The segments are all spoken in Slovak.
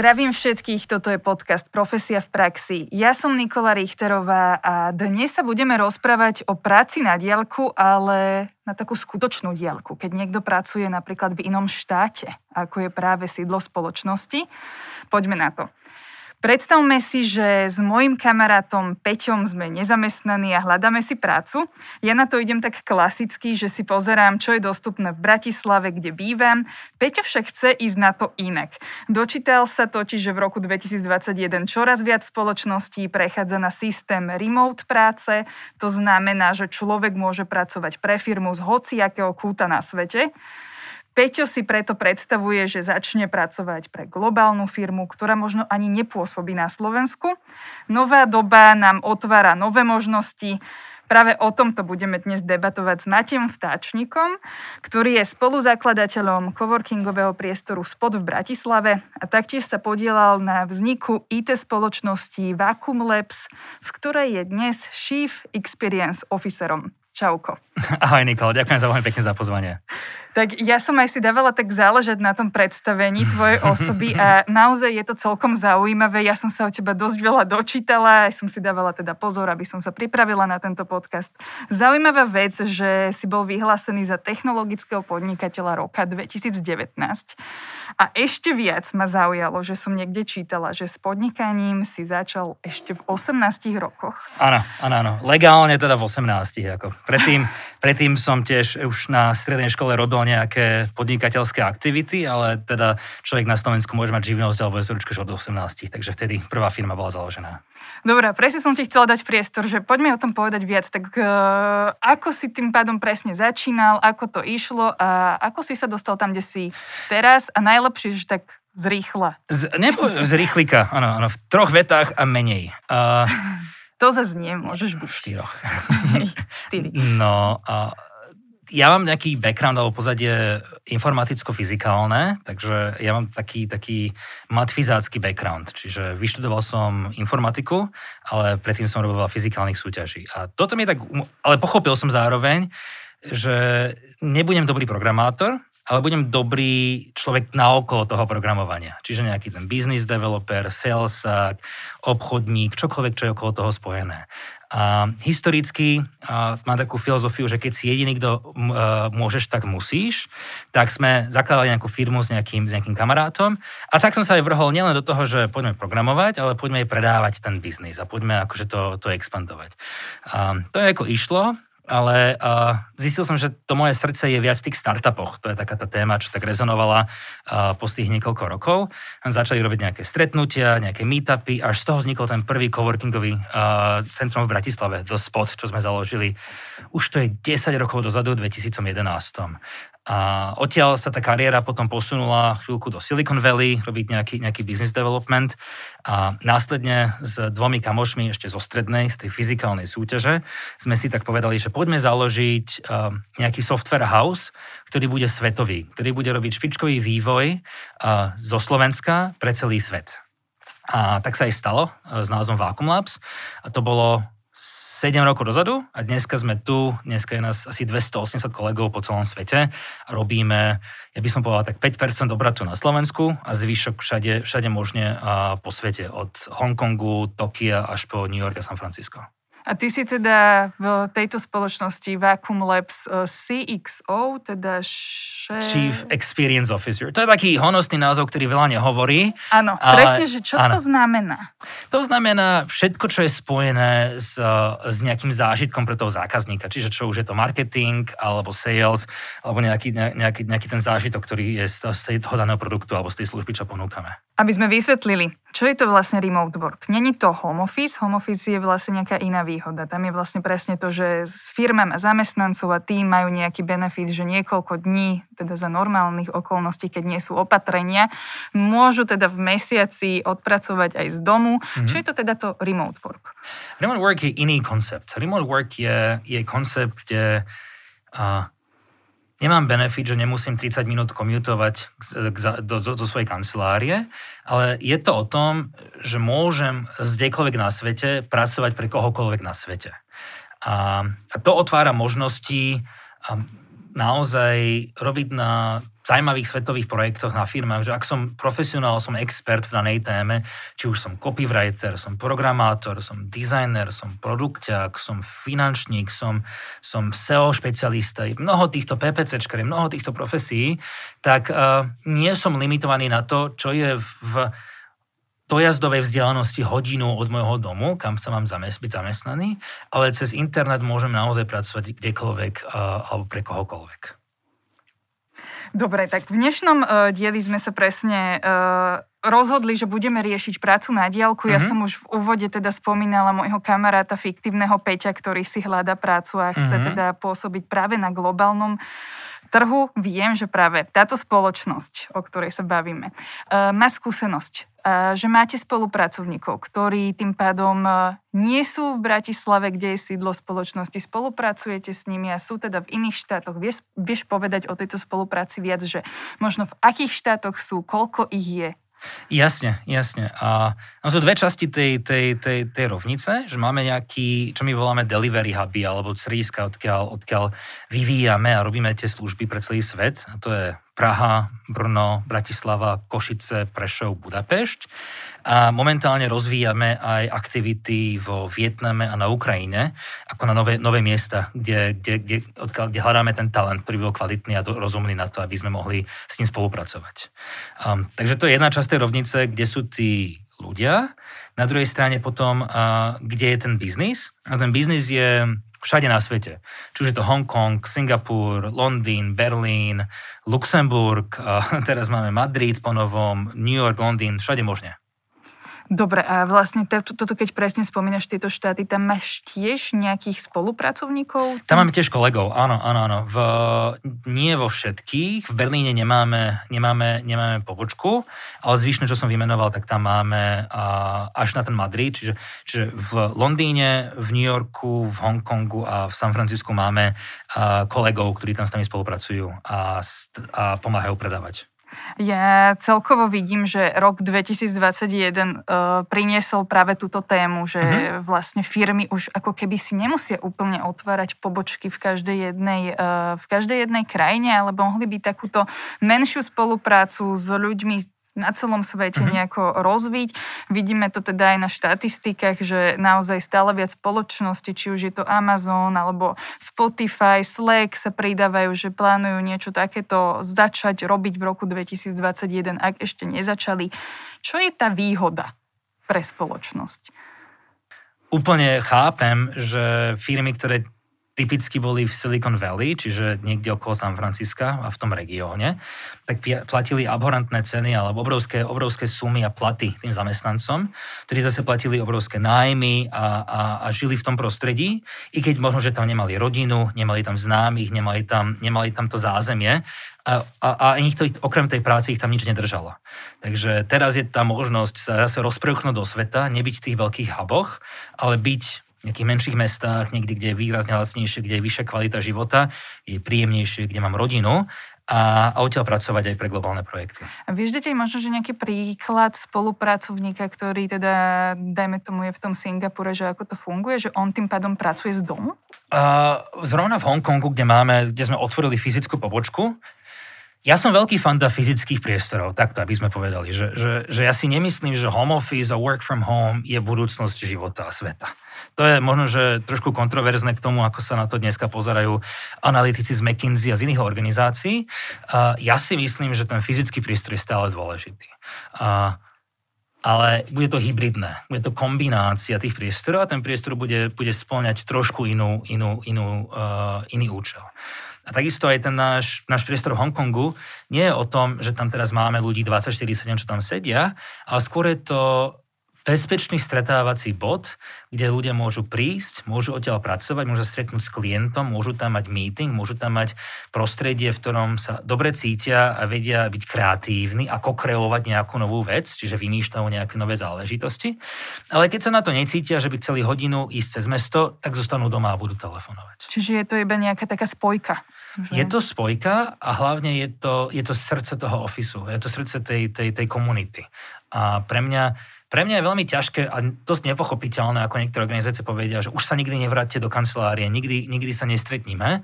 Zdravím všetkých, toto je podcast Profesia v praxi. Ja som Nikola Richterová a dnes sa budeme rozprávať o práci na diálku, ale na takú skutočnú diálku, keď niekto pracuje napríklad v inom štáte, ako je práve sídlo spoločnosti. Poďme na to. Predstavme si, že s mojim kamarátom Peťom sme nezamestnaní a hľadáme si prácu. Ja na to idem tak klasicky, že si pozerám, čo je dostupné v Bratislave, kde bývam. Peťo však chce ísť na to inak. Dočítal sa totiž, že v roku 2021 čoraz viac spoločností prechádza na systém remote práce. To znamená, že človek môže pracovať pre firmu z hociakého kúta na svete. Peťo si preto predstavuje, že začne pracovať pre globálnu firmu, ktorá možno ani nepôsobí na Slovensku. Nová doba nám otvára nové možnosti. Práve o tomto budeme dnes debatovať s Matejom Vtáčnikom, ktorý je spoluzakladateľom coworkingového priestoru Spod v Bratislave a taktiež sa podielal na vzniku IT spoločnosti Vacuum Labs, v ktorej je dnes Chief Experience Officerom. Čauko. Ahoj Nikol, ďakujem za veľmi pekne za pozvanie. Tak ja som aj si dávala tak záležať na tom predstavení tvojej osoby a naozaj je to celkom zaujímavé. Ja som sa o teba dosť veľa dočítala, aj som si dávala teda pozor, aby som sa pripravila na tento podcast. Zaujímavá vec, že si bol vyhlásený za technologického podnikateľa roka 2019. A ešte viac ma zaujalo, že som niekde čítala, že s podnikaním si začal ešte v 18 rokoch. Áno, áno, áno. Legálne teda v 18. Ako. Predtým, predtým som tiež už na strednej škole robil robil nejaké podnikateľské aktivity, ale teda človek na Slovensku môže mať živnosť alebo SROčko od 18, takže vtedy prvá firma bola založená. Dobre, presne som ti chcela dať priestor, že poďme o tom povedať viac. Tak uh, ako si tým pádom presne začínal, ako to išlo a ako si sa dostal tam, kde si teraz a najlepšie, že tak zrýchla. Z, nebo z rýchlika, áno, áno, v troch vetách a menej. Uh, to zase nie, môžeš byť. V štyroch. Štyri. No, uh, ja mám nejaký background alebo pozadie informaticko-fyzikálne, takže ja mám taký, taký matfizácky background, čiže vyštudoval som informatiku, ale predtým som robil fyzikálnych súťaží. A toto mi tak, ale pochopil som zároveň, že nebudem dobrý programátor, ale budem dobrý človek na okolo toho programovania. Čiže nejaký ten business developer, sales, obchodník, čokoľvek, čo je okolo toho spojené. A historicky a mám takú filozofiu, že keď si jediný, kto môžeš, tak musíš, tak sme zakladali nejakú firmu s nejakým, s nejakým kamarátom a tak som sa aj vrhol nielen do toho, že poďme programovať, ale poďme aj predávať ten biznis a poďme akože to, to expandovať. A to ako išlo ale uh, zistil som, že to moje srdce je viac v tých startupoch. To je taká tá téma, čo tak rezonovala uh, po tých niekoľko rokov. Začali robiť nejaké stretnutia, nejaké meetupy, až z toho vznikol ten prvý coworkingový uh, centrum v Bratislave, The Spot, čo sme založili. Už to je 10 rokov dozadu, v 2011. A odtiaľ sa tá kariéra potom posunula chvíľku do Silicon Valley, robiť nejaký, nejaký business development a následne s dvomi kamošmi ešte zo strednej, z tej fyzikálnej súťaže sme si tak povedali, že poďme založiť uh, nejaký software house, ktorý bude svetový, ktorý bude robiť špičkový vývoj uh, zo Slovenska pre celý svet. A tak sa aj stalo uh, s názvom Vacuum Labs a to bolo 7 rokov dozadu a dneska sme tu, dneska je nás asi 280 kolegov po celom svete a robíme, ja by som povedal tak 5% obratu na Slovensku a zvyšok všade, všade možne po svete, od Hongkongu, Tokia až po New York a San Francisco. A ty si teda v tejto spoločnosti Vacuum Labs eh, CXO, teda še... Chief Experience Officer. To je taký honosný názov, ktorý veľa nehovorí. Áno, presne, že čo áno. to znamená? To znamená všetko, čo je spojené s, s nejakým zážitkom pre toho zákazníka. Čiže čo už je to marketing, alebo sales, alebo nejaký, nejaký, nejaký ten zážitok, ktorý je z, z toho daného produktu alebo z tej služby, čo ponúkame. Aby sme vysvetlili, čo je to vlastne remote work. Není to home office, home office je vlastne nejaká iná výhoda. Tam je vlastne presne to, že s firmám a zamestnancov a tým majú nejaký benefit, že niekoľko dní, teda za normálnych okolností, keď nie sú opatrenia, môžu teda v mesiaci odpracovať aj z domu. Mm-hmm. Čo je to teda to remote work? Remote work je iný koncept. Remote work je, je koncept, kde uh, nemám benefit, že nemusím 30 minút komutovať do, do, do svojej kancelárie, ale je to o tom, že môžem kdekoľvek na svete pracovať pre kohokoľvek na svete. A, a to otvára možnosti naozaj robiť na zaujímavých svetových projektoch na firmách, že ak som profesionál, som expert v danej téme, či už som copywriter, som programátor, som designer, som produkťák, som finančník, som, som SEO špecialista, mnoho týchto PPCčkari, mnoho týchto profesí, tak uh, nie som limitovaný na to, čo je v dojazdovej vzdialenosti hodinu od môjho domu, kam sa mám byť zamestnaný, ale cez internet môžem naozaj pracovať kdekoľvek uh, alebo pre kohokoľvek. Dobre, tak v dnešnom uh, dieli sme sa presne uh, rozhodli, že budeme riešiť prácu na diálku. Mm-hmm. Ja mhm. som už v úvode teda spomínala môjho kamaráta fiktívneho Peťa, ktorý si hľada prácu a chce mm-hmm. teda pôsobiť práve na globálnom trhu. Viem, že práve táto spoločnosť, o ktorej sa bavíme, uh, má skúsenosť že máte spolupracovníkov, ktorí tým pádom e, nie sú v Bratislave, kde je sídlo spoločnosti, spolupracujete s nimi a sú teda v iných štátoch. Vieš, vieš povedať o tejto spolupráci viac, že možno v akých štátoch sú, koľko ich je? Jasne, jasne. A sú dve časti tej, tej, tej, tej rovnice, že máme nejaký, čo my voláme delivery huby, alebo críska, odkiaľ, odkiaľ vyvíjame a robíme tie služby pre celý svet. A to je Praha, Brno, Bratislava, Košice, Prešov, Budapešť. A momentálne rozvíjame aj aktivity vo Vietname a na Ukrajine, ako na nové, nové miesta, kde, kde, kde, odkiaľ, kde hľadáme ten talent, ktorý bol kvalitný a rozumný na to, aby sme mohli s ním spolupracovať. Um, takže to je jedna časť tej rovnice, kde sú tí ľudia. Na druhej strane potom, uh, kde je ten biznis. A ten biznis je všade na svete. Či už je to Hongkong, Singapur, Londýn, Berlín, Luxemburg, teraz máme Madrid po novom, New York, Londýn, všade možne. Dobre, a vlastne toto, keď presne spomínaš tieto štáty, tam máš tiež nejakých spolupracovníkov? Tam máme tiež kolegov, áno, áno, áno. V, nie vo všetkých. V Berlíne nemáme, nemáme, nemáme pobočku, ale zvyšné, čo som vymenoval, tak tam máme a, až na ten Madrid, čiže, čiže v Londýne, v New Yorku, v Hongkongu a v San Francisku máme a, kolegov, ktorí tam s nami spolupracujú a, a pomáhajú predávať. Ja celkovo vidím, že rok 2021 uh, priniesol práve túto tému, že uh-huh. vlastne firmy už ako keby si nemusia úplne otvárať pobočky v každej jednej, uh, v každej jednej krajine, ale mohli by takúto menšiu spoluprácu s ľuďmi na celom svete mm-hmm. nejako rozviť. Vidíme to teda aj na štatistikách, že naozaj stále viac spoločnosti, či už je to Amazon alebo Spotify, Slack sa pridávajú, že plánujú niečo takéto začať robiť v roku 2021, ak ešte nezačali. Čo je tá výhoda pre spoločnosť? Úplne chápem, že firmy, ktoré typicky boli v Silicon Valley, čiže niekde okolo San Francisca a v tom regióne, tak platili abhorantné ceny alebo obrovské, obrovské sumy a platy tým zamestnancom, ktorí zase platili obrovské nájmy a, a, a žili v tom prostredí, i keď možno, že tam nemali rodinu, nemali tam známych, nemali tam, nemali tam to zázemie a, a, a ich to, okrem tej práce ich tam nič nedržalo. Takže teraz je tá možnosť sa zase rozprchnúť do sveta, nebyť v tých veľkých huboch, ale byť nejakých menších mestách, niekde, kde je výrazne lacnejšie, kde je vyššia kvalita života, je príjemnejšie, kde mám rodinu a, a odtiaľ pracovať aj pre globálne projekty. A vieš dať možno, že nejaký príklad spolupracovníka, ktorý teda, dajme tomu, je v tom Singapure, že ako to funguje, že on tým pádom pracuje z domu? Uh, zrovna v Hongkongu, kde máme, kde sme otvorili fyzickú pobočku, ja som veľký fanda fyzických priestorov, takto aby sme povedali, že, že, že ja si nemyslím, že home office a work from home je budúcnosť života a sveta. To je možno, že trošku kontroverzne k tomu, ako sa na to dneska pozerajú analytici z McKinsey a z iných organizácií. Ja si myslím, že ten fyzický priestor je stále dôležitý. Ale bude to hybridné, bude to kombinácia tých priestorov a ten priestor bude, bude splňať trošku inú, inú, inú, uh, iný účel. A takisto aj ten náš, náš priestor v Hongkongu nie je o tom, že tam teraz máme ľudí 24-7, čo tam sedia, ale skôr je to bezpečný stretávací bod, kde ľudia môžu prísť, môžu odtiaľ pracovať, môžu stretnúť s klientom, môžu tam mať meeting, môžu tam mať prostredie, v ktorom sa dobre cítia a vedia byť kreatívni a kokreovať nejakú novú vec, čiže vymýšľajú nejaké nové záležitosti. Ale keď sa na to necítia, že by chceli hodinu ísť cez mesto, tak zostanú doma a budú telefonovať. Čiže je to iba nejaká taká spojka. Že? Je to spojka a hlavne je to, je to srdce toho ofisu, je to srdce tej, tej, tej komunity. A pre mňa pre mňa je veľmi ťažké a dosť nepochopiteľné, ako niektoré organizácie povedia, že už sa nikdy nevráte do kancelárie, nikdy, nikdy sa nestretníme.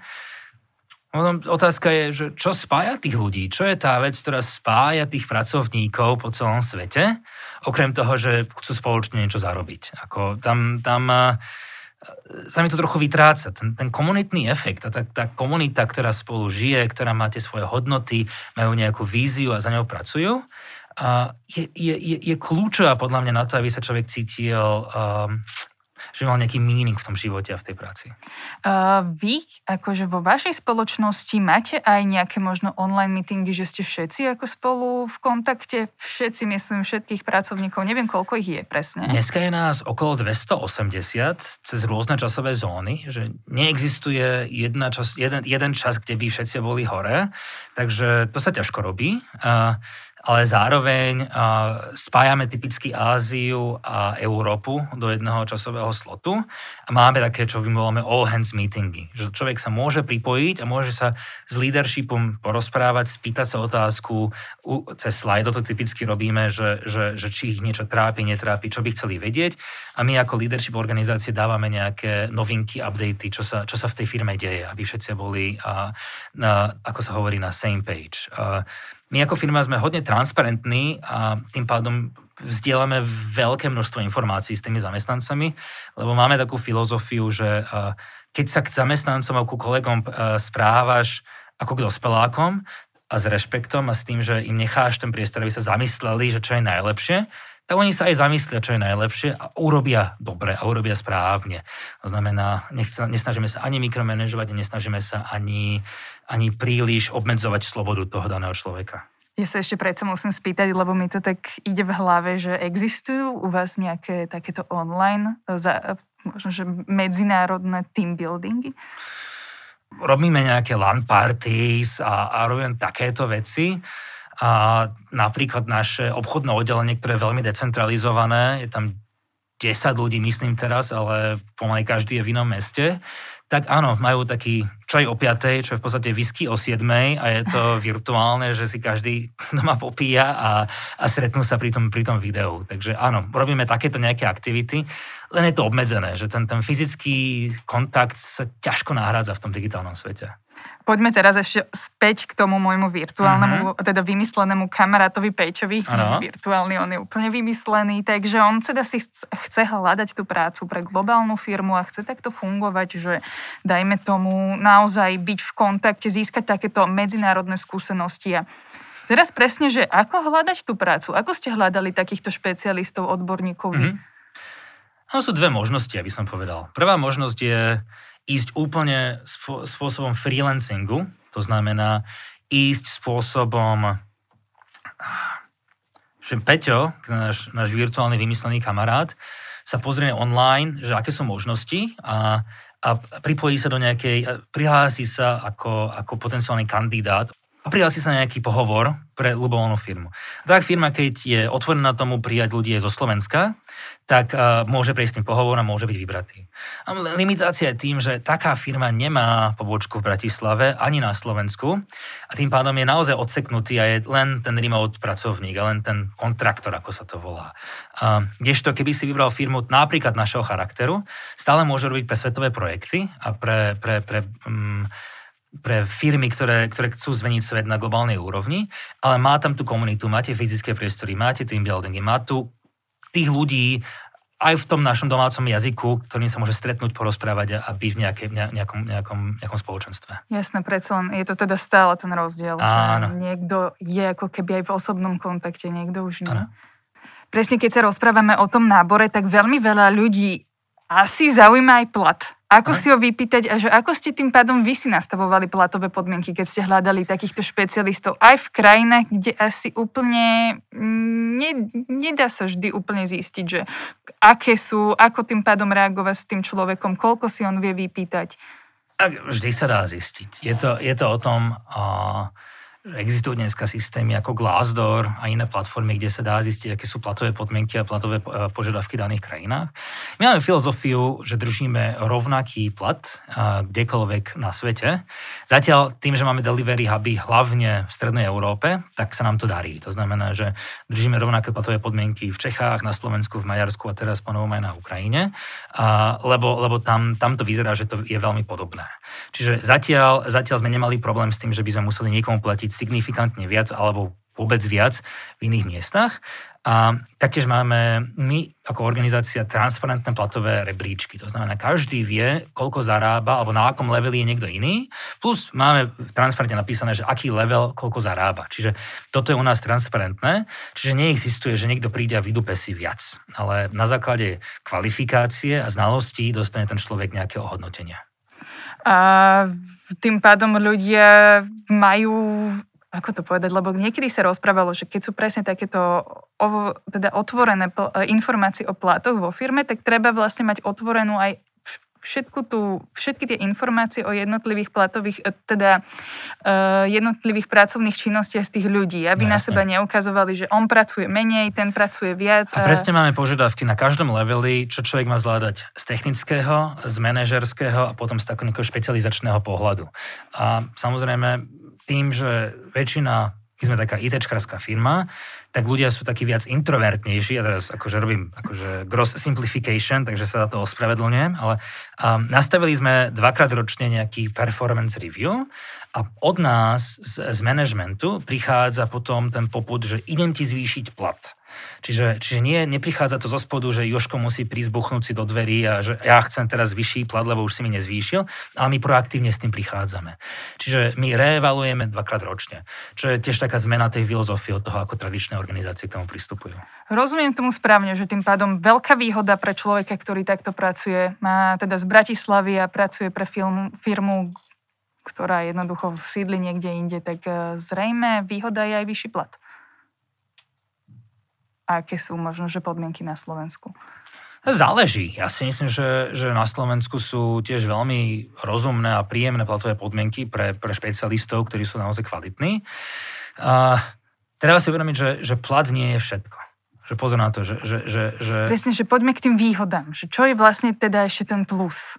Potom otázka je, že čo spája tých ľudí? Čo je tá vec, ktorá spája tých pracovníkov po celom svete? Okrem toho, že chcú spoločne niečo zarobiť. Ako tam, tam sa mi to trochu vytráca. Ten, ten komunitný efekt tá, tá komunita, ktorá spolu žije, ktorá máte svoje hodnoty, majú nejakú víziu a za ňou pracujú, a je, je, je, je kľúčová podľa mňa na to, aby sa človek cítil um, že mal nejaký meaning v tom živote a v tej práci. Uh, vy, akože vo vašej spoločnosti, máte aj nejaké možno online meetingy, že ste všetci ako spolu v kontakte? Všetci, myslím, všetkých pracovníkov, neviem, koľko ich je presne. Dneska je nás okolo 280 cez rôzne časové zóny, že neexistuje jedna čas, jeden, jeden čas, kde by všetci boli hore, takže to sa ťažko robí. Uh, ale zároveň spájame typicky Áziu a Európu do jedného časového slotu a máme také, čo voláme all hands meetingy. Že človek sa môže pripojiť a môže sa s leadershipom porozprávať, spýtať sa otázku, cez slide to typicky robíme, že, že, že či ich niečo trápi, netrápi, čo by chceli vedieť a my ako leadership organizácie dávame nejaké novinky, updaty, čo sa, čo sa v tej firme deje, aby všetci boli, a, na, ako sa hovorí, na same page. A, my ako firma sme hodne transparentní a tým pádom vzdielame veľké množstvo informácií s tými zamestnancami, lebo máme takú filozofiu, že keď sa k zamestnancom a ku kolegom správaš ako k dospelákom a s rešpektom a s tým, že im necháš ten priestor, aby sa zamysleli, že čo je najlepšie, tak oni sa aj zamyslia, čo je najlepšie a urobia dobre a urobia správne. To znamená, nesnažíme sa ani mikromanažovať, nesnažíme sa ani, ani príliš obmedzovať slobodu toho daného človeka. Ja sa ešte predsa musím spýtať, lebo mi to tak ide v hlave, že existujú u vás nejaké takéto online, za, možno, že medzinárodné team buildingy? Robíme nejaké LAN parties a, a robím takéto veci. A napríklad naše obchodné oddelenie, ktoré je veľmi decentralizované, je tam 10 ľudí, myslím teraz, ale pomaly každý je v inom meste, tak áno, majú taký čaj o 5, čo je v podstate whisky o 7 a je to virtuálne, že si každý doma popíja a, a stretnú sa pri tom, pri tom videu. Takže áno, robíme takéto nejaké aktivity, len je to obmedzené, že ten, ten fyzický kontakt sa ťažko nahrádza v tom digitálnom svete. Poďme teraz ešte späť k tomu môjmu virtuálnemu, uh-huh. teda vymyslenému kamarátovi Pejčovi. Ano. Virtuálny, on je úplne vymyslený, takže on teda si chce hľadať tú prácu pre globálnu firmu a chce takto fungovať, že dajme tomu naozaj byť v kontakte, získať takéto medzinárodné skúsenosti a Teraz presne, že ako hľadať tú prácu? Ako ste hľadali takýchto špecialistov, odborníkov? Mm-hmm. No sú dve možnosti, aby som povedal. Prvá možnosť je ísť úplne spôsobom freelancingu, to znamená ísť spôsobom, že Peťo, náš, náš virtuálny vymyslený kamarát, sa pozrie online, že aké sú možnosti a, a pripojí sa do nejakej, prihlási sa ako, ako potenciálny kandidát a prihlási sa nejaký pohovor pre ľubovolnú firmu. Tak firma, keď je otvorená tomu prijať ľudí zo Slovenska, tak uh, môže prejsť tým pohovor a môže byť vybratý. A limitácia je tým, že taká firma nemá pobočku v Bratislave ani na Slovensku a tým pádom je naozaj odseknutý a je len ten remote pracovník a len ten kontraktor, ako sa to volá. Uh, kdežto, keby si vybral firmu napríklad našeho charakteru, stále môže robiť pre svetové projekty a pre, pre, pre um, pre firmy, ktoré, ktoré chcú zmeniť svet na globálnej úrovni, ale má tam tú komunitu, máte fyzické priestory, máte team buildingy, má tu tých ľudí aj v tom našom domácom jazyku, ktorým sa môže stretnúť, porozprávať a byť v nejaké, nejakom, nejakom, nejakom spoločenstve. Jasné, predsa len je to teda stále ten rozdiel, Áno. že niekto je ako keby aj v osobnom kontakte, niekto už nie. Áno. Presne keď sa rozprávame o tom nábore, tak veľmi veľa ľudí asi zaujíma aj plat. Ako Aj. si ho vypýtať a že ako ste tým pádom vy si nastavovali platové podmienky, keď ste hľadali takýchto špecialistov aj v krajinách, kde asi úplne mm, ne, nedá sa vždy úplne zistiť, že aké sú, ako tým pádom reagovať s tým človekom, koľko si on vie vypýtať. Vždy sa dá zistiť. Je to, je to o tom, uh, Existujú dneska systémy ako Glassdoor a iné platformy, kde sa dá zistiť, aké sú platové podmienky a platové e, požiadavky v daných krajinách. My máme filozofiu, že držíme rovnaký plat kdekoľvek na svete. Zatiaľ tým, že máme delivery huby hlavne v Strednej Európe, tak sa nám to darí. To znamená, že držíme rovnaké platové podmienky v Čechách, na Slovensku, v Maďarsku a teraz ponovom aj na Ukrajine, lebo, lebo tam, tam to vyzerá, že to je veľmi podobné. Čiže zatiaľ, zatiaľ sme nemali problém s tým, že by sme museli niekomu platiť signifikantne viac alebo vôbec viac v iných miestach. A taktiež máme my ako organizácia transparentné platové rebríčky. To znamená, každý vie, koľko zarába, alebo na akom leveli je niekto iný. Plus máme transparentne napísané, že aký level koľko zarába. Čiže toto je u nás transparentné. Čiže neexistuje, že niekto príde a vydupe si viac. Ale na základe kvalifikácie a znalostí dostane ten človek nejaké ohodnotenia. A tým pádom ľudia majú ako to povedať, lebo niekedy sa rozprávalo, že keď sú presne takéto ovo, teda otvorené pl- informácie o platoch vo firme, tak treba vlastne mať otvorenú aj všetku tú, všetky tie informácie o jednotlivých platových, e, teda uh, jednotlivých pracovných činnostiach z tých ľudí, aby no, na seba neukazovali, že on pracuje menej, ten pracuje viac. A, a presne máme požiadavky na každom leveli, čo človek má zvládať z technického, z manažerského a potom z takého špecializačného pohľadu. A samozrejme, tým, že väčšina, my sme taká ITčkarská firma, tak ľudia sú takí viac introvertnejší, ja teraz akože robím akože gross simplification, takže sa za to ospravedlňujem, ale um, nastavili sme dvakrát ročne nejaký performance review a od nás z, z managementu prichádza potom ten poput, že idem ti zvýšiť plat. Čiže, čiže nie, neprichádza to zo spodu, že Joško musí prísť buchnúť si do dverí a že ja chcem teraz vyšší plat, lebo už si mi nezvýšil, ale my proaktívne s tým prichádzame. Čiže my reevaluujeme dvakrát ročne, čo je tiež taká zmena tej filozofie od toho, ako tradičné organizácie k tomu pristupujú. Rozumiem tomu správne, že tým pádom veľká výhoda pre človeka, ktorý takto pracuje, má teda z Bratislavy a pracuje pre film, firmu, ktorá jednoducho sídli niekde inde, tak eh, zrejme výhoda je aj vyšší plat a aké sú možno, že podmienky na Slovensku? Záleží. Ja si myslím, že, že na Slovensku sú tiež veľmi rozumné a príjemné platové podmienky pre, pre špecialistov, ktorí sú naozaj kvalitní. A treba si uvedomiť, že, že plat nie je všetko. Že pozor na to, že, že, že, že... Presne, že poďme k tým výhodám. Že čo je vlastne teda ešte ten plus?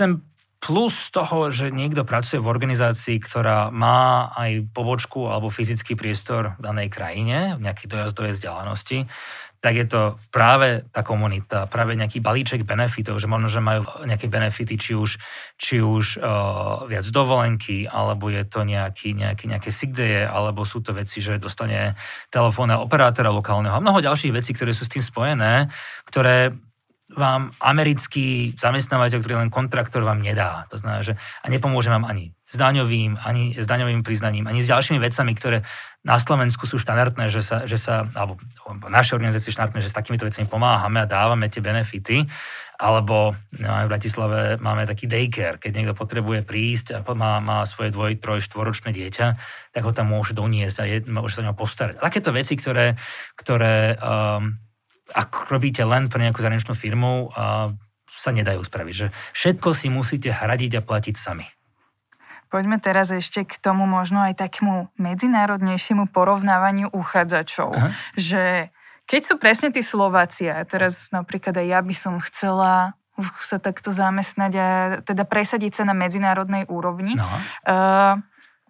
Ten plus toho, že niekto pracuje v organizácii, ktorá má aj pobočku alebo fyzický priestor v danej krajine, v nejakej dojazdovej vzdialenosti, tak je to práve tá komunita, práve nejaký balíček benefitov, že možno, že majú nejaké benefity, či už, či už uh, viac dovolenky, alebo je to nejaký, nejaký, nejaké day, alebo sú to veci, že dostane telefónne operátora lokálneho a mnoho ďalších vecí, ktoré sú s tým spojené, ktoré vám americký zamestnávateľ, ktorý len kontraktor, vám nedá. To znamená, že a nepomôže vám ani s daňovým, ani s daňovým priznaním, ani s ďalšími vecami, ktoré na Slovensku sú štandardné, že sa, že sa alebo naše organizácie štandardné, že s takýmito vecami pomáhame a dávame tie benefity, alebo no, v Bratislave máme taký daycare, keď niekto potrebuje prísť a má, má svoje dvoj, troj, štvoročné dieťa, tak ho tam môže doniesť a je, môže sa o ňo postarať. Takéto veci, ktoré, ktoré um, ak robíte len pre nejakú zahraničnú firmu, a sa nedajú spraviť. Že všetko si musíte hradiť a platiť sami. Poďme teraz ešte k tomu možno aj takému medzinárodnejšiemu porovnávaniu uchádzačov. Aha. Že keď sú presne tí Slováci, a teraz napríklad aj ja by som chcela sa takto zamestnať a teda presadiť sa na medzinárodnej úrovni. No. Uh,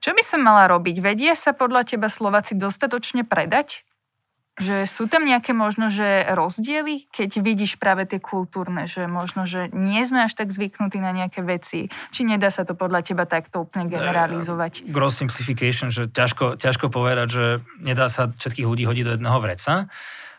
čo by som mala robiť? Vedie sa podľa teba Slováci dostatočne predať? Že sú tam nejaké možno, že rozdiely, keď vidíš práve tie kultúrne, že možno, že nie sme až tak zvyknutí na nejaké veci, či nedá sa to podľa teba takto úplne generalizovať? Gross simplification, že ťažko, ťažko povedať, že nedá sa všetkých ľudí hodiť do jedného vreca.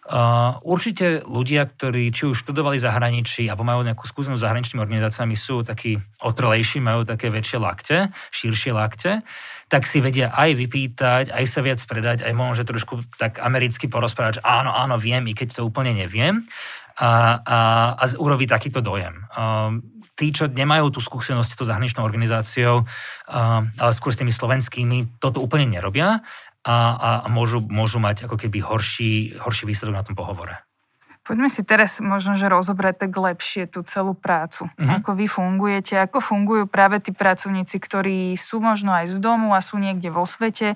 Uh, určite ľudia, ktorí či už študovali zahraničí alebo majú nejakú skúsenosť s zahraničnými organizáciami, sú takí otrlejší, majú také väčšie lakte, širšie lakte, tak si vedia aj vypýtať, aj sa viac predať, aj možno, že trošku tak americky porozprávať, že áno, áno, viem, i keď to úplne neviem a, a, a urobiť takýto dojem. Uh, tí, čo nemajú tú skúsenosť s tou zahraničnou organizáciou, uh, ale skôr s tými slovenskými, toto úplne nerobia a, a, môžu, môžu mať ako keby horší, horší výsledok na tom pohovore. Poďme si teraz možno, že rozobrať tak lepšie tú celú prácu. Mm-hmm. Ako vy fungujete, ako fungujú práve tí pracovníci, ktorí sú možno aj z domu a sú niekde vo svete.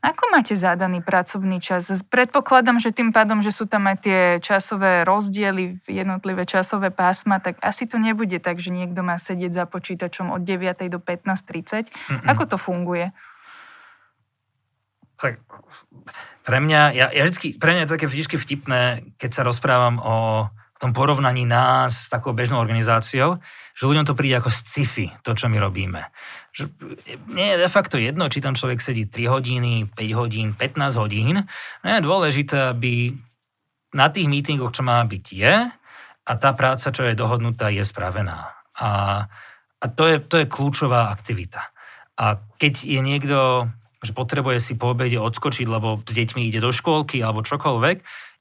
Ako máte zadaný pracovný čas? Predpokladám, že tým pádom, že sú tam aj tie časové rozdiely, jednotlivé časové pásma, tak asi to nebude tak, že niekto má sedieť za počítačom od 9. do 15.30. Mm-mm. Ako to funguje? Tak, pre mňa, ja, ja vždycky, pre mňa je také vždy vtipné, keď sa rozprávam o tom porovnaní nás s takou bežnou organizáciou, že ľuďom to príde ako sci-fi, to, čo my robíme že nie je de facto jedno, či tam človek sedí 3 hodiny, 5 hodín, 15 hodín. No je dôležité, aby na tých mítingoch, čo má byť, je a tá práca, čo je dohodnutá, je spravená. A, a to, je, to je kľúčová aktivita. A keď je niekto, že potrebuje si po obede odskočiť, lebo s deťmi ide do škôlky alebo čokoľvek,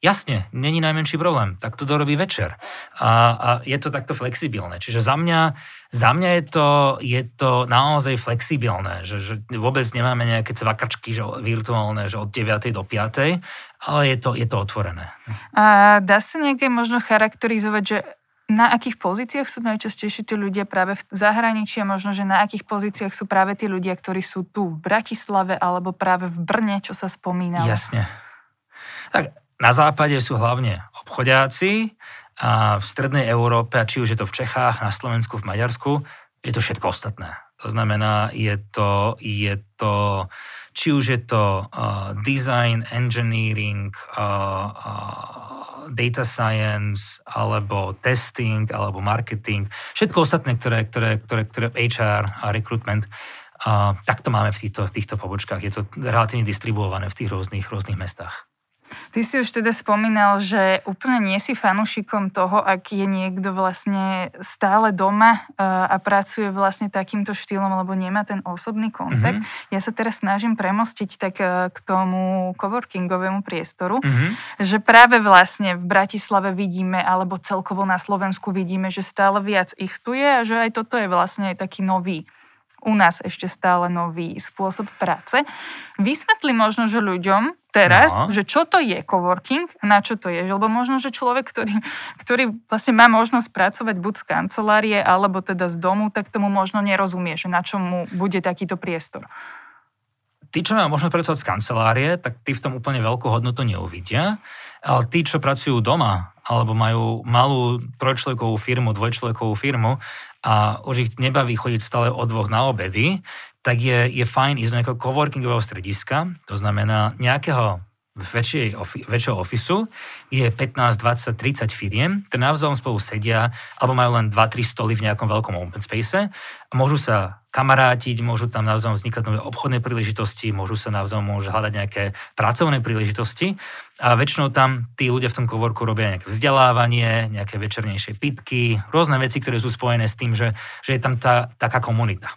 Jasne, není najmenší problém, tak to dorobí večer. A, a je to takto flexibilné. Čiže za mňa, za mňa je, to, je to naozaj flexibilné, že, že vôbec nemáme nejaké cvakačky že virtuálne, že od 9. do 5. Ale je to, je to otvorené. A dá sa nejaké možno charakterizovať, že na akých pozíciách sú najčastejšie tí ľudia práve v zahraničí a možno, že na akých pozíciách sú práve tí ľudia, ktorí sú tu v Bratislave alebo práve v Brne, čo sa spomínalo? Jasne. Tak na západe sú hlavne obchodiaci a v strednej Európe, či už je to v Čechách, na Slovensku, v Maďarsku, je to všetko ostatné. To znamená, je to, je to či už je to uh, design, engineering, uh, uh, data science, alebo testing, alebo marketing, všetko ostatné, ktoré, ktoré, ktoré, ktoré HR a recruitment, uh, tak to máme v týchto, týchto pobočkách. Je to relatívne distribuované v tých rôznych, rôznych mestách. Ty si už teda spomínal, že úplne nie si fanúšikom toho, ak je niekto vlastne stále doma eh, a pracuje vlastne takýmto štýlom, lebo nemá ten osobný kontakt. Mm-hmm. Ja sa teraz snažím premostiť tak eh, k tomu coworkingovému priestoru, mm-hmm. že práve vlastne v Bratislave vidíme, alebo celkovo na Slovensku vidíme, že stále viac ich tu je a že aj toto je vlastne taký nový u nás ešte stále nový spôsob práce. Vysvetli možno, že ľuďom teraz, no. že čo to je coworking, na čo to je. Lebo možno, že človek, ktorý, ktorý vlastne má možnosť pracovať buď z kancelárie, alebo teda z domu, tak tomu možno nerozumie, že na čom mu bude takýto priestor. Tí, čo majú možnosť pracovať z kancelárie, tak tí v tom úplne veľkú hodnotu neuvidia. Ale tí, čo pracujú doma, alebo majú malú trojčlenkovú firmu, dvojčlenkovú firmu a už ich nebaví chodiť stále od dvoch na obedy, tak je, je fajn ísť do nejakého coworkingového strediska, to znamená nejakého väčšej, väčšieho ofisu, je 15, 20, 30 firiem, ktoré navzájom spolu sedia, alebo majú len 2-3 stoly v nejakom veľkom open space môžu sa kamarátiť, môžu tam navzájom vznikať nové obchodné príležitosti, môžu sa navzájom môžu hľadať nejaké pracovné príležitosti a väčšinou tam tí ľudia v tom coworku robia nejaké vzdelávanie, nejaké večernejšie pitky, rôzne veci, ktoré sú spojené s tým, že, že je tam tá taká komunita.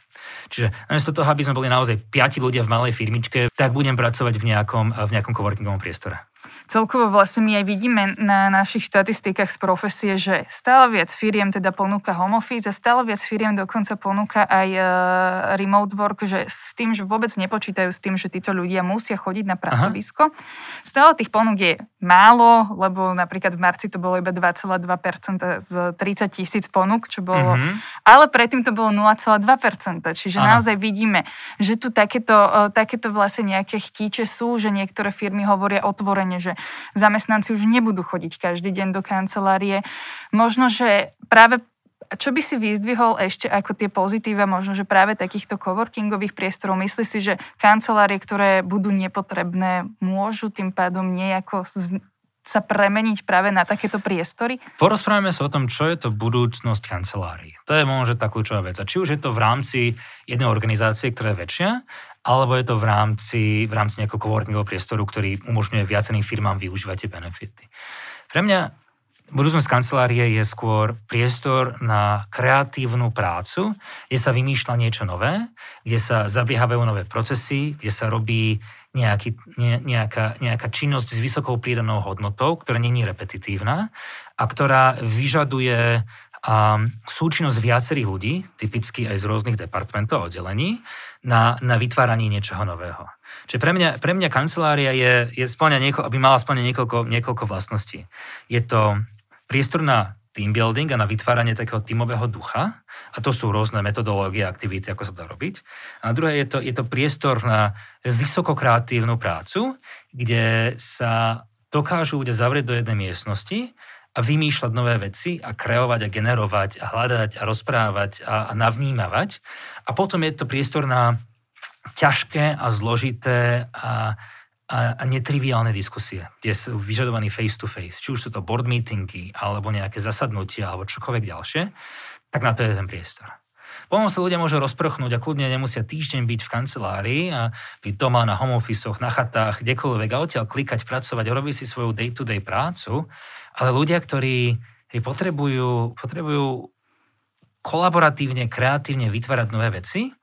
Čiže namiesto toho, aby sme boli naozaj piati ľudia v malej firmičke, tak budem pracovať v nejakom, v nejakom coworkingovom priestore. Celkovo vlastne my aj vidíme na našich štatistikách z profesie, že stále viac firiem teda ponúka home office a stále viac firiem dokonca ponúka aj uh, remote work, že s tým, že vôbec nepočítajú s tým, že títo ľudia musia chodiť na pracovisko. Aha. Stále tých ponúk je málo, lebo napríklad v marci to bolo iba 2,2% z 30 tisíc ponúk, čo bolo, uh-huh. ale predtým to bolo 0,2%, čiže Aha. naozaj vidíme, že tu takéto, uh, takéto vlastne nejaké chtíče sú, že niektoré firmy hovoria otvorene, že zamestnanci už nebudú chodiť každý deň do kancelárie. Možno, že práve čo by si vyzdvihol ešte ako tie pozitíva možno, že práve takýchto coworkingových priestorov? Myslí si, že kancelárie, ktoré budú nepotrebné, môžu tým pádom nejako sa premeniť práve na takéto priestory? Porozprávame sa o tom, čo je to budúcnosť kancelárií. To je možno tá kľúčová vec. A či už je to v rámci jednej organizácie, ktorá je väčšia, alebo je to v rámci, v rámci nejakého coworkingového priestoru, ktorý umožňuje viacerým firmám využívať tie benefity. Pre mňa budúcnosť kancelárie je skôr priestor na kreatívnu prácu, kde sa vymýšľa niečo nové, kde sa zabiehajú nové procesy, kde sa robí nejaký, ne, nejaká, nejaká činnosť s vysokou prídanou hodnotou, ktorá není repetitívna a ktorá vyžaduje a súčinnosť viacerých ľudí, typicky aj z rôznych departmentov a oddelení, na, na vytváranie niečoho nového. Čiže pre mňa, pre mňa kancelária je, je nieko, aby mala splňať niekoľko, niekoľko vlastností. Je to priestor na team building a na vytváranie takého tímového ducha. A to sú rôzne metodológie aktivity, ako sa dá robiť. A druhé je to, je to priestor na vysokokreatívnu prácu, kde sa dokážu ľudia zavrieť do jednej miestnosti a vymýšľať nové veci a kreovať a generovať a hľadať a rozprávať a, a navnímavať. A potom je to priestor na ťažké a zložité a, a, a netriviálne diskusie, kde sú vyžadovaní face-to-face, či už sú to board meetingy, alebo nejaké zasadnutia, alebo čokoľvek ďalšie, tak na to je ten priestor. Potom sa ľudia môžu rozprchnúť a kľudne nemusia týždeň byť v kancelárii a byť doma na home office na chatách, kdekoľvek a odtiaľ klikať, pracovať a robiť si svoju day-to-day prácu, ale ľudia, ktorí, ktorí potrebujú, potrebujú kolaboratívne, kreatívne vytvárať nové veci,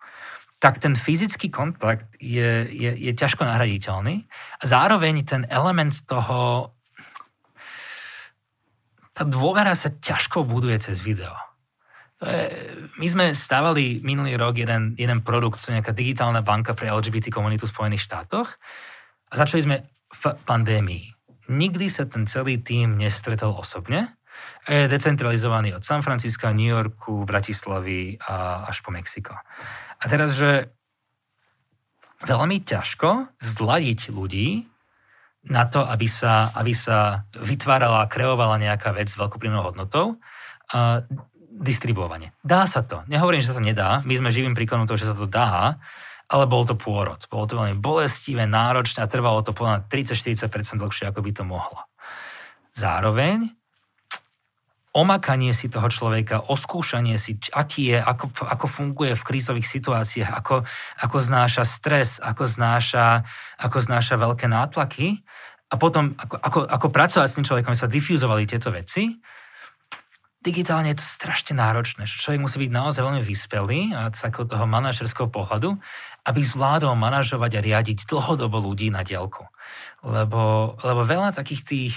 tak ten fyzický kontakt je, je, je ťažko nahraditeľný. A zároveň ten element toho, tá dôvera sa ťažko buduje cez video. My sme stávali minulý rok jeden, jeden produkt, nejaká digitálna banka pre LGBT komunitu v Spojených štátoch a začali sme v pandémii. Nikdy sa ten celý tým nestretol osobne. Je decentralizovaný od San Francisca, New Yorku, Bratislavy a až po Mexiko. A teraz, že veľmi ťažko zladiť ľudí na to, aby sa, aby sa vytvárala kreovala nejaká vec s veľkoprímnou hodnotou, a distribuovanie. Dá sa to. Nehovorím, že sa to nedá. My sme živým príkladom toho, že sa to dá, ale bol to pôrod. Bolo to veľmi bolestivé, náročné a trvalo to podľa 30-40% dlhšie, ako by to mohlo. Zároveň omakanie si toho človeka, oskúšanie si, aký je, ako, ako funguje v krízových situáciách, ako, ako znáša stres, ako znáša, ako znáša veľké nátlaky a potom ako, ako, ako pracovať s tým človekom, sa difúzovali tieto veci, digitálne je to strašne náročné, že človek musí byť naozaj veľmi vyspelý a z takého toho manažerského pohľadu, aby zvládol manažovať a riadiť dlhodobo ľudí na dielku. Lebo, lebo veľa takých tých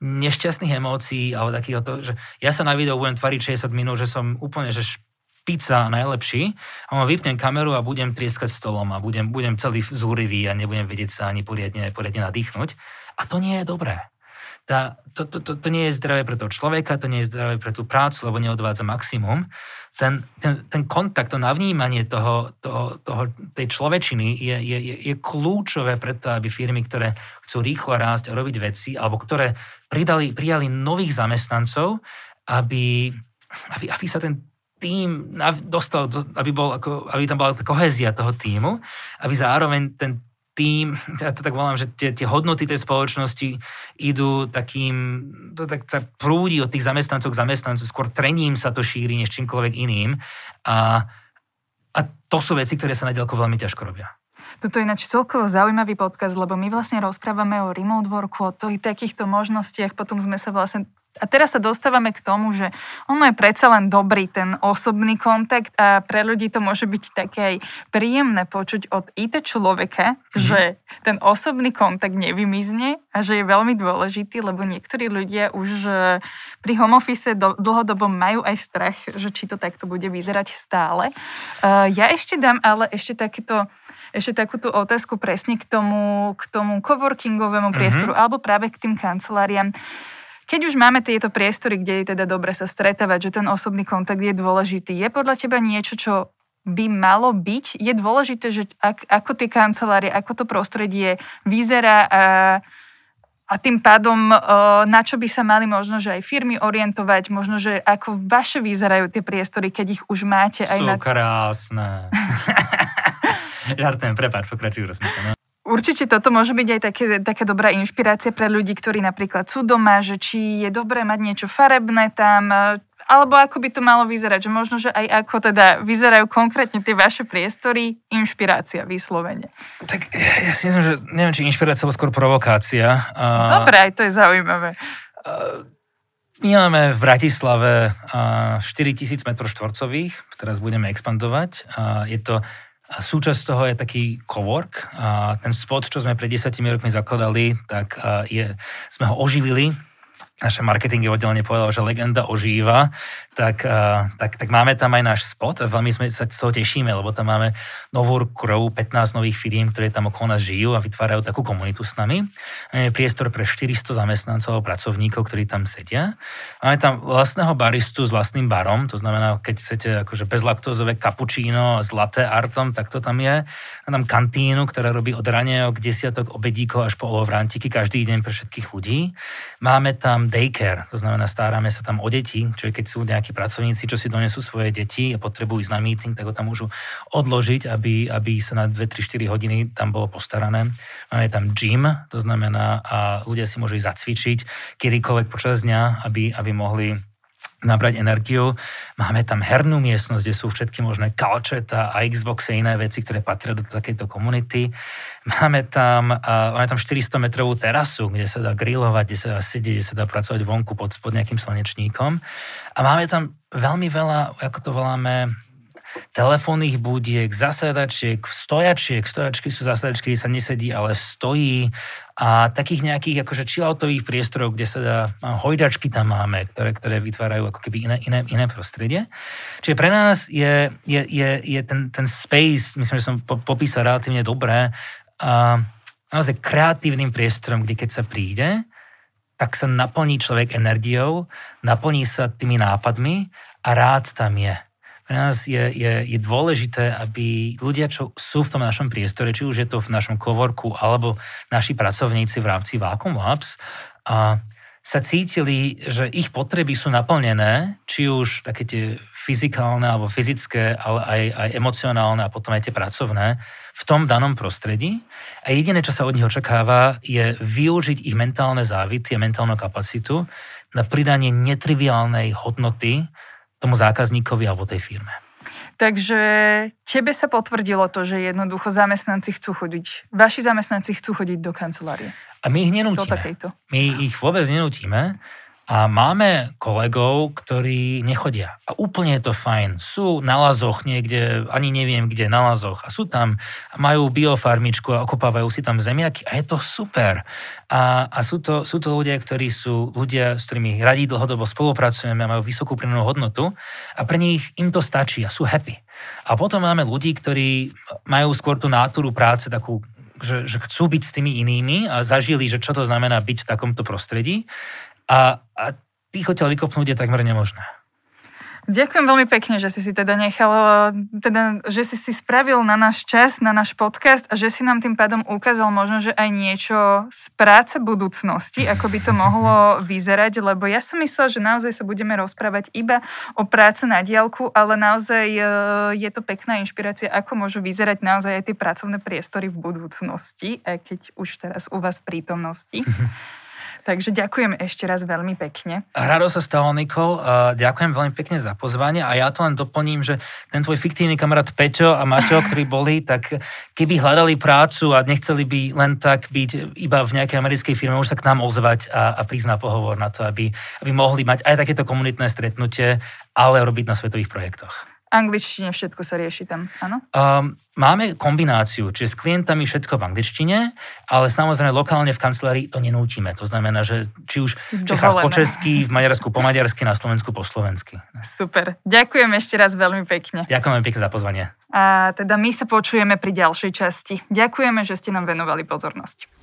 nešťastných emócií, alebo takých to, že ja sa na videu budem tvariť 60 minút, že som úplne, že špica najlepší a mám vypnem kameru a budem trieskať stolom a budem, budem celý zúrivý a nebudem vedieť sa ani poriadne, poriadne nadýchnuť. A to nie je dobré tá, to, to, to, to nie je zdravé pre toho človeka, to nie je zdravé pre tú prácu, lebo neodvádza maximum. Ten, ten, ten kontakt, to navnímanie toho, toho, toho, tej človečiny je, je, je, kľúčové preto, aby firmy, ktoré chcú rýchlo rásť a robiť veci, alebo ktoré pridali, prijali nových zamestnancov, aby, aby, aby sa ten tým dostal, aby, bol ako, aby tam bola kohézia toho týmu, aby zároveň ten tým, ja to tak volám, že tie, tie hodnoty tej spoločnosti idú takým, to tak sa prúdi od tých zamestnancov k zamestnancov, skôr trením sa to šíri než čímkoľvek iným. A, a to sú veci, ktoré sa na dielku veľmi ťažko robia. Toto je ináč celkovo zaujímavý podcast, lebo my vlastne rozprávame o remote worku, o takýchto možnostiach, potom sme sa vlastne a teraz sa dostávame k tomu, že ono je predsa len dobrý ten osobný kontakt a pre ľudí to môže byť také príjemné počuť od IT človeka, mm-hmm. že ten osobný kontakt nevymizne a že je veľmi dôležitý, lebo niektorí ľudia už e, pri home office do, dlhodobo majú aj strach, že či to takto bude vyzerať stále. Uh, ja ešte dám ale ešte takéto ešte takúto otázku presne k tomu, k tomu coworkingovému priestoru mm-hmm. alebo práve k tým kanceláriám. Keď už máme tieto priestory, kde je teda dobre sa stretávať, že ten osobný kontakt je dôležitý, je podľa teba niečo, čo by malo byť? Je dôležité, že ak, ako tie kancelárie, ako to prostredie vyzerá a, a tým pádom na čo by sa mali možno, že aj firmy orientovať, možno, že ako vaše vyzerajú tie priestory, keď ich už máte. Aj Sú na... krásne. Žartujem, prepáč, pokračuj rozmýšľam. Určite toto môže byť aj také, taká dobrá inšpirácia pre ľudí, ktorí napríklad sú doma, že či je dobré mať niečo farebné tam, alebo ako by to malo vyzerať, že možno, že aj ako teda vyzerajú konkrétne tie vaše priestory, inšpirácia vyslovene. Tak ja si myslím, že neviem, či inšpirácia, alebo skôr provokácia. Dobre, aj to je zaujímavé. My máme v Bratislave 4000 m štvorcových, teraz budeme expandovať. Je to a súčasť toho je taký cowork. A ten spot, čo sme pred desiatimi rokmi zakladali, tak je, sme ho oživili naše marketingové oddelenie povedalo, že legenda ožíva, tak, tak, tak máme tam aj náš spot a veľmi sme sa z toho tešíme, lebo tam máme novú krov, 15 nových firiem, ktoré tam okolo nás žijú a vytvárajú takú komunitu s nami. Máme priestor pre 400 zamestnancov a pracovníkov, ktorí tam sedia. Máme tam vlastného baristu s vlastným barom, to znamená, keď chcete akože bezlaktózové kapučíno s latte artom, tak to tam je. Máme tam kantínu, ktorá robí od raného k desiatok obedíkov až po olovrantiky každý deň pre všetkých ľudí. Máme tam daycare, to znamená staráme sa tam o deti, čo je keď sú nejakí pracovníci, čo si donesú svoje deti a potrebujú ísť na meeting, tak ho tam môžu odložiť, aby, aby sa na 2-3-4 hodiny tam bolo postarané. Máme tam gym, to znamená, a ľudia si môžu ísť zacvičiť kedykoľvek počas dňa, aby, aby mohli nabrať energiu. Máme tam hernú miestnosť, kde sú všetky možné kalčeta a Xbox a iné veci, ktoré patria do takejto komunity. Máme tam, uh, máme tam 400 metrovú terasu, kde sa dá grilovať, kde sa dá sedieť, kde sa dá pracovať vonku pod, pod nejakým slnečníkom. A máme tam veľmi veľa, ako to voláme, telefónnych budiek, zasadačiek, stojačiek, stojačky sú zasadačky, kde sa nesedí, ale stojí. A takých nejakých akože chilloutových priestorov, kde sa dá, hojdačky tam máme, ktoré, ktoré vytvárajú ako keby iné, iné, iné prostredie. Čiže pre nás je, je, je, je ten, ten space, myslím, že som po, popísal relatívne dobré, a naozaj kreatívnym priestorom, kde keď sa príde, tak sa naplní človek energiou, naplní sa tými nápadmi a rád tam je pre nás je, je, je dôležité, aby ľudia, čo sú v tom našom priestore, či už je to v našom kovorku, alebo naši pracovníci v rámci Vacuum Labs, a sa cítili, že ich potreby sú naplnené, či už také tie fyzikálne alebo fyzické, ale aj, aj emocionálne a potom aj tie pracovné, v tom danom prostredí. A jediné, čo sa od nich očakáva, je využiť ich mentálne závity a mentálnu kapacitu na pridanie netriviálnej hodnoty tomu zákazníkovi alebo tej firme. Takže tebe sa potvrdilo to, že jednoducho zamestnanci chcú chodiť, vaši zamestnanci chcú chodiť do kancelárie. A my ich nenútime. My ich vôbec nenútime. A máme kolegov, ktorí nechodia. A úplne je to fajn. Sú na lazoch niekde, ani neviem kde, na lazoch. A sú tam, majú biofarmičku a okopávajú si tam zemiaky. A je to super. A, a sú, to, sú to ľudia, ktorí sú ľudia, s ktorými radí dlhodobo spolupracujeme a majú vysokú pridanú hodnotu. A pre nich im to stačí a sú happy. A potom máme ľudí, ktorí majú skôr tú náturu práce takú že, že chcú byť s tými inými a zažili, že čo to znamená byť v takomto prostredí a, a tých odtiaľ vykopnúť je takmer nemožné. Ďakujem veľmi pekne, že si si teda nechal, teda, že si si spravil na náš čas, na náš podcast a že si nám tým pádom ukázal možno, že aj niečo z práce budúcnosti, ako by to mohlo vyzerať, lebo ja som myslela, že naozaj sa budeme rozprávať iba o práce na diálku, ale naozaj e, je to pekná inšpirácia, ako môžu vyzerať naozaj aj tie pracovné priestory v budúcnosti, aj keď už teraz u vás prítomnosti. Takže ďakujem ešte raz veľmi pekne. Rado sa stalo, Nikol. Ďakujem veľmi pekne za pozvanie a ja to len doplním, že ten tvoj fiktívny kamarát Peťo a Maťo, ktorí boli, tak keby hľadali prácu a nechceli by len tak byť iba v nejakej americkej firme, už sa k nám ozvať a, a prísť na pohovor na to, aby, aby mohli mať aj takéto komunitné stretnutie, ale robiť na svetových projektoch angličtine všetko sa rieši tam, áno? Um, máme kombináciu, čiže s klientami všetko v angličtine, ale samozrejme lokálne v kancelárii to nenútime. To znamená, že či už v Čechách po česky, v Maďarsku po maďarsky, na Slovensku po slovensky. Super. Ďakujem ešte raz veľmi pekne. Ďakujem pekne za pozvanie. A teda my sa počujeme pri ďalšej časti. Ďakujeme, že ste nám venovali pozornosť.